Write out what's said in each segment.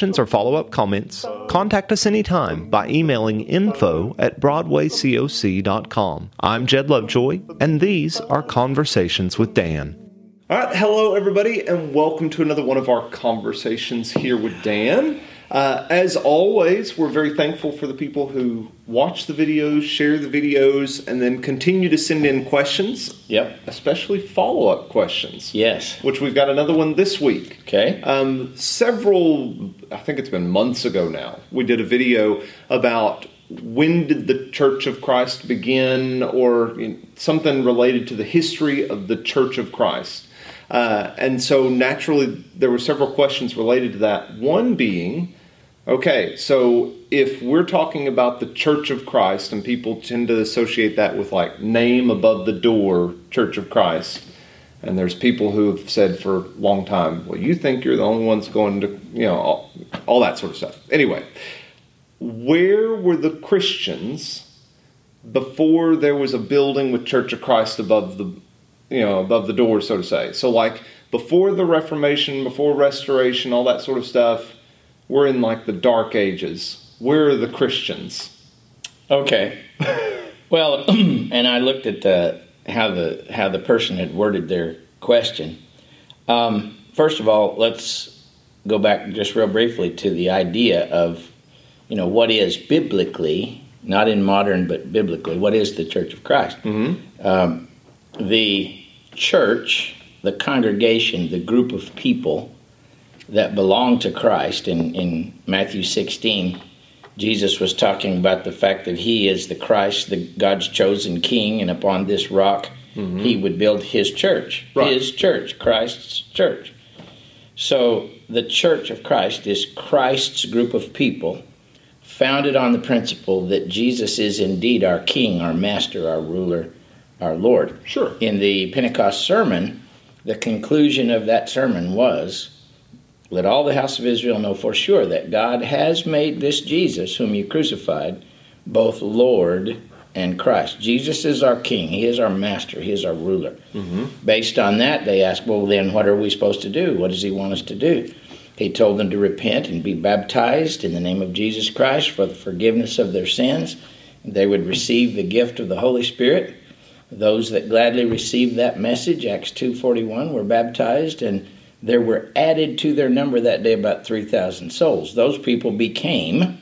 questions or follow up comments, contact us anytime by emailing info at BroadwayCoc.com. I'm Jed Lovejoy, and these are Conversations with Dan. All right, hello everybody, and welcome to another one of our conversations here with Dan. Uh, as always, we're very thankful for the people who watch the videos, share the videos, and then continue to send in questions. Yep. Especially follow up questions. Yes. Which we've got another one this week. Okay. Um, several, I think it's been months ago now, we did a video about when did the Church of Christ begin or you know, something related to the history of the Church of Christ. Uh, and so naturally, there were several questions related to that. One being, Okay, so if we're talking about the Church of Christ, and people tend to associate that with like name above the door, Church of Christ, and there's people who have said for a long time, well, you think you're the only ones going to, you know, all, all that sort of stuff. Anyway, where were the Christians before there was a building with Church of Christ above the, you know, above the door, so to say? So, like before the Reformation, before Restoration, all that sort of stuff we're in like the dark ages. Where are the Christians? Okay. well, and I looked at the, how the how the person had worded their question. Um, first of all, let's go back just real briefly to the idea of, you know, what is biblically, not in modern, but biblically, what is the Church of Christ? Mm-hmm. Um, the church, the congregation, the group of people that belong to Christ. In, in Matthew 16, Jesus was talking about the fact that he is the Christ, the God's chosen king, and upon this rock mm-hmm. he would build his church. Right. His church, Christ's church. So the church of Christ is Christ's group of people founded on the principle that Jesus is indeed our king, our master, our ruler, our Lord. Sure. In the Pentecost sermon, the conclusion of that sermon was let all the house of Israel know for sure that God has made this Jesus, whom you crucified, both Lord and Christ. Jesus is our king. He is our master. He is our ruler. Mm-hmm. Based on that, they ask, well, then what are we supposed to do? What does he want us to do? He told them to repent and be baptized in the name of Jesus Christ for the forgiveness of their sins. They would receive the gift of the Holy Spirit. Those that gladly received that message, Acts 2.41, were baptized and there were added to their number that day about 3,000 souls. Those people became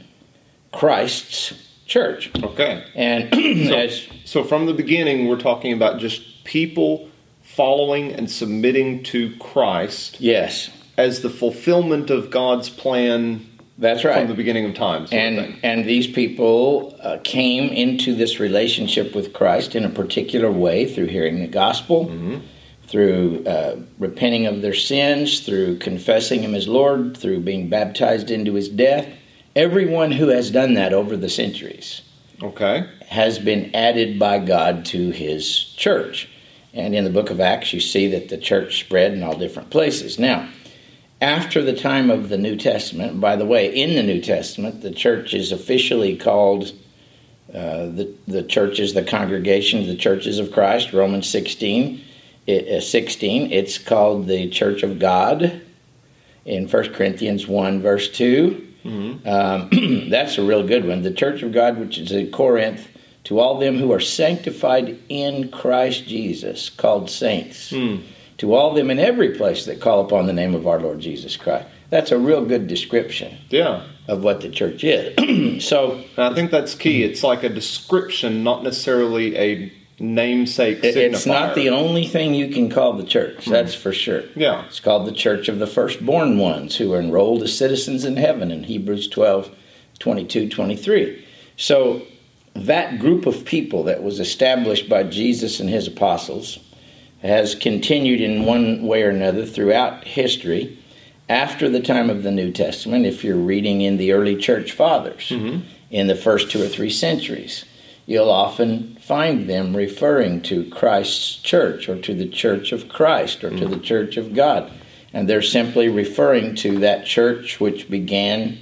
Christ's church. Okay. And so, as, so from the beginning, we're talking about just people following and submitting to Christ. Yes. As the fulfillment of God's plan. That's right. From the beginning of time. And, and these people uh, came into this relationship with Christ in a particular way through hearing the gospel. Mm-hmm through uh, repenting of their sins, through confessing Him as Lord, through being baptized into His death. Everyone who has done that over the centuries okay. has been added by God to His church. And in the book of Acts, you see that the church spread in all different places. Now, after the time of the New Testament, by the way, in the New Testament, the church is officially called uh, the, the churches, the congregation, the churches of Christ, Romans 16 uh, 16. It's called the Church of God in 1 Corinthians 1, verse 2. Mm-hmm. Um, that's a real good one. The Church of God, which is in Corinth, to all them who are sanctified in Christ Jesus, called saints. Mm. To all them in every place that call upon the name of our Lord Jesus Christ. That's a real good description. Yeah. Of what the church is. so I think that's key. It's like a description, not necessarily a namesake It's not the only thing you can call the church, hmm. that's for sure. Yeah. It's called the church of the firstborn ones who are enrolled as citizens in heaven in Hebrews 12, 22, 23. So that group of people that was established by Jesus and his apostles has continued in one way or another throughout history after the time of the New Testament, if you're reading in the early church fathers in the first two or three centuries, you'll often find them referring to Christ's church or to the church of Christ or to the church of God. And they're simply referring to that church which began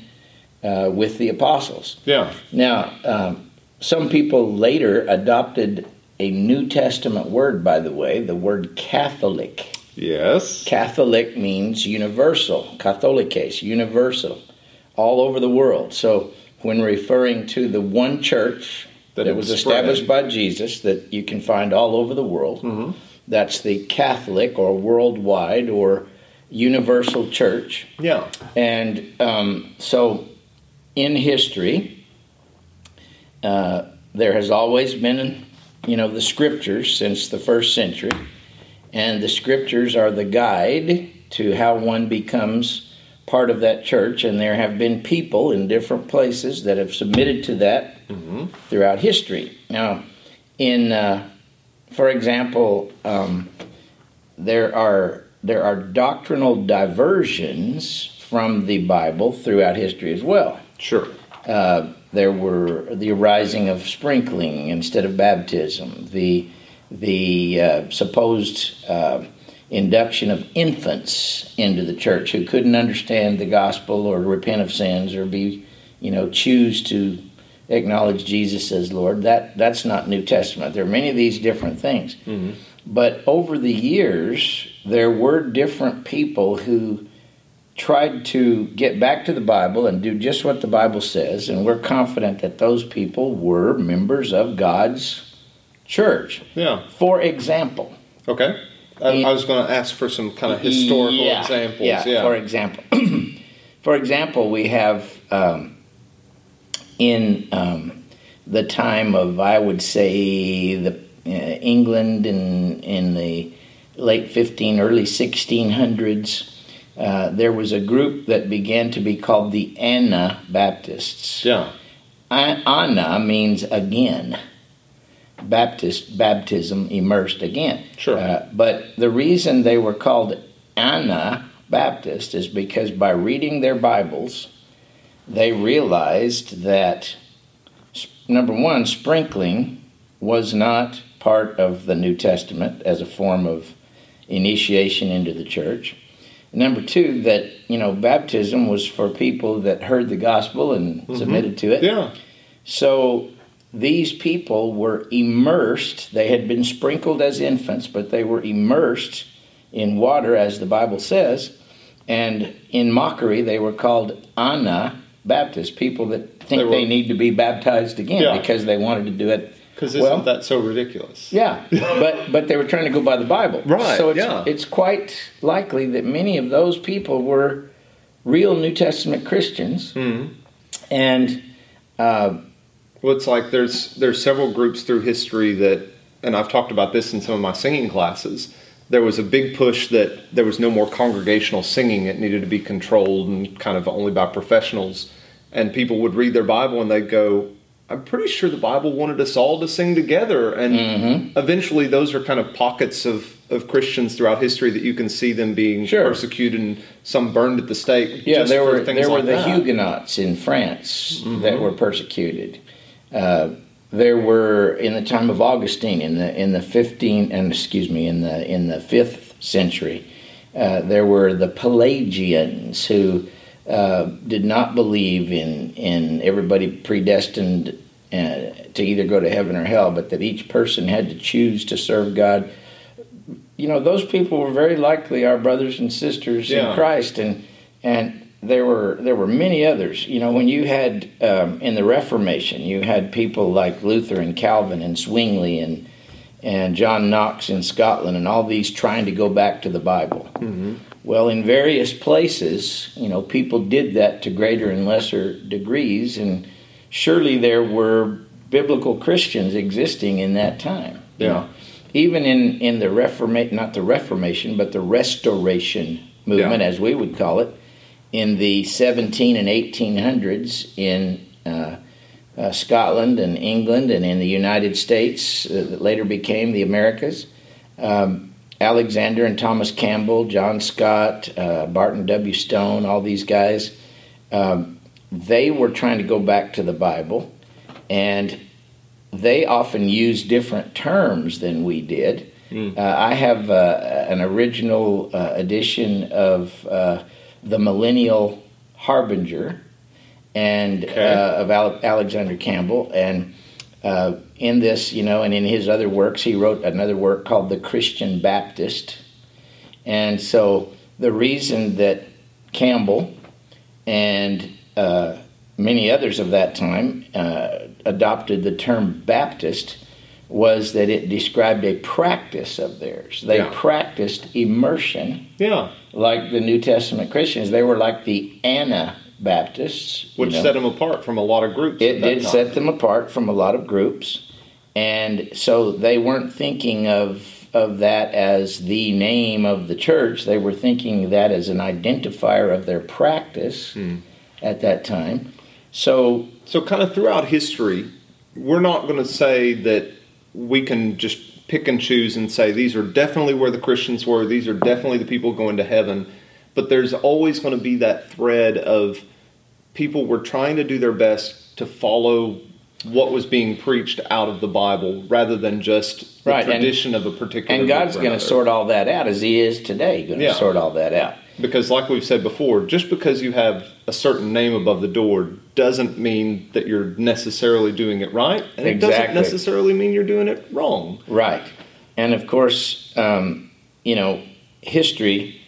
uh, with the apostles. Yeah. Now, um, some people later adopted a New Testament word, by the way, the word Catholic. Yes. Catholic means universal, Catholicos, universal, all over the world. So when referring to the one church That it was spread. established by Jesus that you can find all over the world, that's the Catholic or worldwide or universal church. Yeah. And um, so, in history, uh, there has always been, you know, the scriptures since the first century, and the scriptures are the guide to how one becomes part of that church. And there have been people in different places that have submitted to that throughout history. Now, in, uh, for example, um, there are there are doctrinal diversions from the Bible throughout history as well. Sure. Uh, there were the arising of sprinkling instead of baptism, the the uh, supposed uh, induction of infants into the church who couldn't understand the gospel or repent of sins or be, you know, choose to acknowledge Jesus as Lord. That that's not New Testament. There are many of these different things. Mm-hmm. But over the years, there were different people who tried to get back to the Bible and do just what the Bible says, and we're confident that those people were members of God's church. Yeah. For example, Okay. I, I was going to ask for some kind of historical Yeah, examples. Yeah, Yeah. for example, for example, we have um, in um, the time of I would say the uh, England in in the late 15, early 1600s. Uh, there was a group that began to be called the Anabaptists. yeah. Anna means again. Baptist, baptism, immersed again. Sure. Uh, but the reason they were called Anna Baptist is because by reading their Bibles, they realized that, number one, sprinkling was not part of the New Testament as a form of initiation into the church. Number two, that you know, baptism was for people that heard the gospel and submitted to it. Yeah. So these people were immersed. They had been sprinkled as infants, but they were immersed in water, as the Bible says. And in mockery, they were called Anna Anabaptists, people that think They they, need to be baptized again Yeah. because they wanted to do it. Because isn't Well- that so ridiculous? Yeah, but but they were trying to go by the Bible, Right, So it's, yeah. it's quite likely that many of those people were real New Testament Christians, Mhm. and uh, Well, it's like there's there's several groups through history that, and I've talked about this in some of my singing classes. There was a big push that there was no more congregational singing; it needed to be controlled and kind of only by professionals. And people would read their Bible and they'd go, "I'm pretty sure the Bible wanted us all to sing together." And Mm-hmm. eventually, those are kind of pockets of of Christians throughout history that you can see them being Sure. persecuted and some burned at the stake. Yeah, there were things there were the that. Huguenots in France that were persecuted. Uh, there were in the time of Augustine in the in the fifteen and excuse me in the in the fifth century. Uh, there were the Pelagians who uh, did not believe in in everybody predestined uh, to either go to heaven or hell, but that each person had to choose to serve God. You know, those people were very likely our brothers and sisters Yeah. in Christ, and and there were there were many others. You know, when you had um, in the Reformation, you had people like Luther and Calvin and Zwingli and and John Knox in Scotland, and all these trying to go back to the Bible. Well, in various places, you know, people did that to greater and lesser degrees, and surely there were biblical Christians existing in that time. you Yeah. know. Even in, in the Reformation, not the Reformation, but the Restoration movement, Yeah. as we would call it, in the 17 and 1800s in uh, uh, Scotland and England and in the United States uh, that later became the Americas. Um, Alexander and Thomas Campbell, John Scott, uh, Barton W. Stone, all these guys, um, they were trying to go back to the Bible, and they often used different terms than we did. Mm. Uh, I have uh, an original uh, edition of uh, the Millennial Harbinger and okay. Uh, of Alexander Campbell, and uh, in this, you know, and in his other works, he wrote another work called The Christian Baptist. And so the reason that Campbell and uh, many others of that time uh, adopted the term Baptist was that it described a practice of theirs. They yeah. practiced immersion. Yeah. Like the New Testament Christians. They were like the Anna Baptists. Which you know. set them apart from a lot of groups. It did time. set them apart from a lot of groups. And so they weren't thinking of of that as the name of the church. They were thinking that as an identifier of their practice hmm. at that time. So so kind of throughout history, we're not going to say that we can just pick and choose and say these are definitely where the Christians were, these are definitely the people going to heaven but there's always going to be that thread of people were trying to do their best to follow what was being preached out of the Bible rather than just the right. tradition and, of a particular. And God's going to sort all that out as He is today, going to yeah. sort all that out. Because, like we've said before, just because you have a certain name above the door doesn't mean that you're necessarily doing it right, and exactly. it doesn't necessarily mean you're doing it wrong. Right. And of course, um, you know, history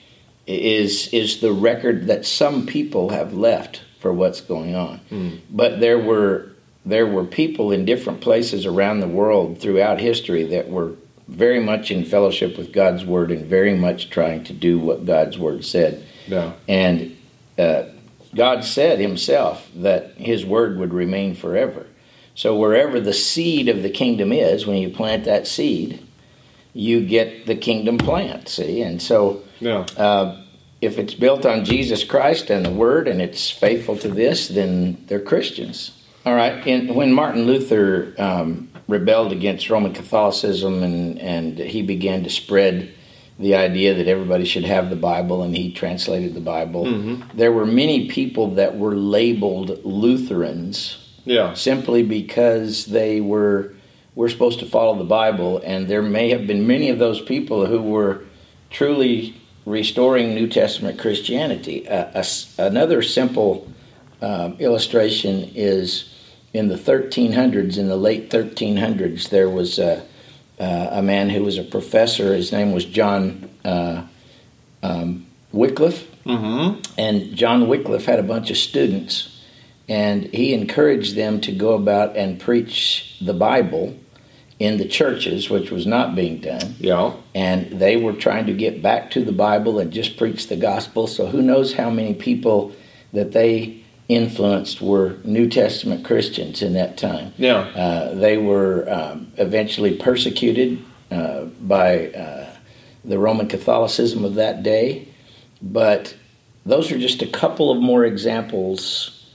is is the record that some people have left for what's going on. Mm. But there were there were people in different places around the world throughout history that were very much in fellowship with God's word and very much trying to do what God's word said. Yeah. And uh, God said Himself that His word would remain forever. So wherever the seed of the kingdom is, when you plant that seed, you get the kingdom plant. See, and so yeah. Uh, if it's built on Jesus Christ and the Word, and it's faithful to this, then they're Christians. All right. And when Martin Luther um, rebelled against Roman Catholicism and and he began to spread the idea that everybody should have the Bible, and he translated the Bible. Mm-hmm. There were many people that were labeled Lutherans. Yeah. Simply because they were we're supposed to follow the Bible, and there may have been many of those people who were truly restoring New Testament Christianity. Uh, a, another simple um, illustration is in the 1300s, in the late 1300s, there was a, uh, a man who was a professor. His name was John uh, um, Wycliffe. Mm-hmm. And John Wycliffe had a bunch of students, and he encouraged them to go about and preach the Bible in the churches, which was not being done. Yeah. And they were trying to get back to the Bible and just preach the gospel. So who knows how many people that they influenced were New Testament Christians in that time. Yeah. Uh, they were um, eventually persecuted uh, by uh, the Roman Catholicism of that day. But those are just a couple of more examples.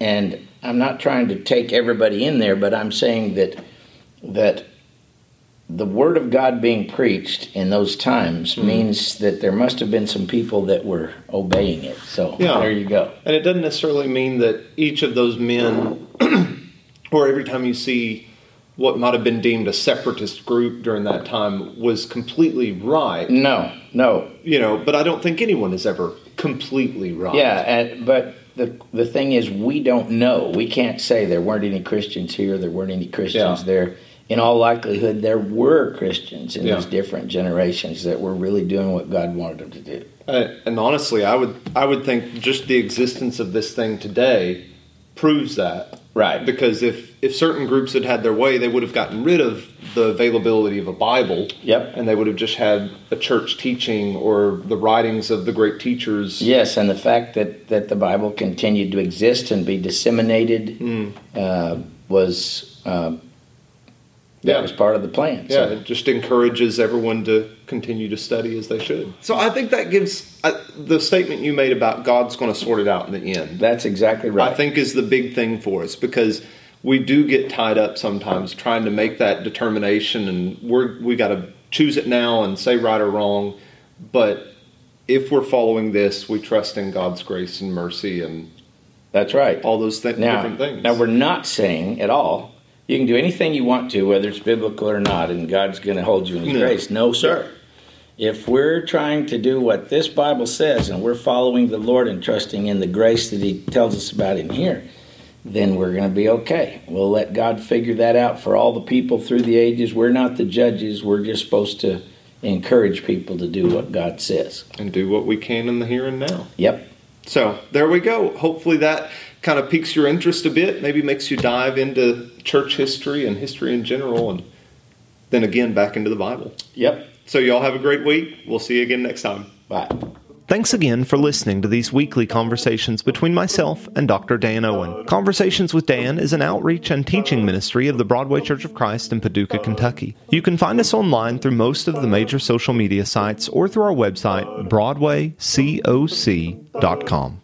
And I'm not trying to take everybody in there, but I'm saying that that the word of God being preached in those times mm. means that there must have been some people that were obeying it. So yeah. there you go. And it doesn't necessarily mean that each of those men, or every time you see what might have been deemed a separatist group during that time, was completely right. No, no. You know, but I don't think anyone is ever completely right. Yeah, and, but the the thing is, we don't know. We can't say there weren't any Christians here, there weren't any Christians yeah. there in all likelihood, there were Christians in yeah. these different generations that were really doing what God wanted them to do. Uh, and honestly, I would I would think just the existence of this thing today proves that. Right. Because if if certain groups had had their way, they would have gotten rid of the availability of a Bible. Yep. And they would have just had a church teaching or the writings of the great teachers. Yes, and the fact that that the Bible continued to exist and be disseminated mm. uh, was. Uh, that yeah. was part of the plan. Yeah, so. it just encourages everyone to continue to study as they should. So I think that gives uh, the statement you made about God's going to sort it out in the end. That's exactly right. I think is the big thing for us because we do get tied up sometimes trying to make that determination, and we're we got to choose it now and say right or wrong. But if we're following this, we trust in God's grace and mercy and That's right. all those th- now, different things. Now, we're not saying at all you can do anything you want to, whether it's biblical or not, and God's going to hold you in His No. grace. No, sir. If we're trying to do what this Bible says and we're following the Lord and trusting in the grace that He tells us about in here, then we're going to be okay. We'll let God figure that out for all the people through the ages. We're not the judges. We're just supposed to encourage people to do what God says. and do what we can in the here and now. Yep. So there we go. Hopefully that kind of piques your interest a bit, maybe makes you dive into church history and history in general, and then again back into the Bible. Yep. So y'all have a great week. We'll see you again next time. Bye. Thanks again for listening to these weekly conversations between myself and Dr. Dan Owen. Conversations with Dan is an outreach and teaching ministry of the Broadway Church of Christ in Paducah, Kentucky. You can find us online through most of the major social media sites or through our website, broadwaycoc.com.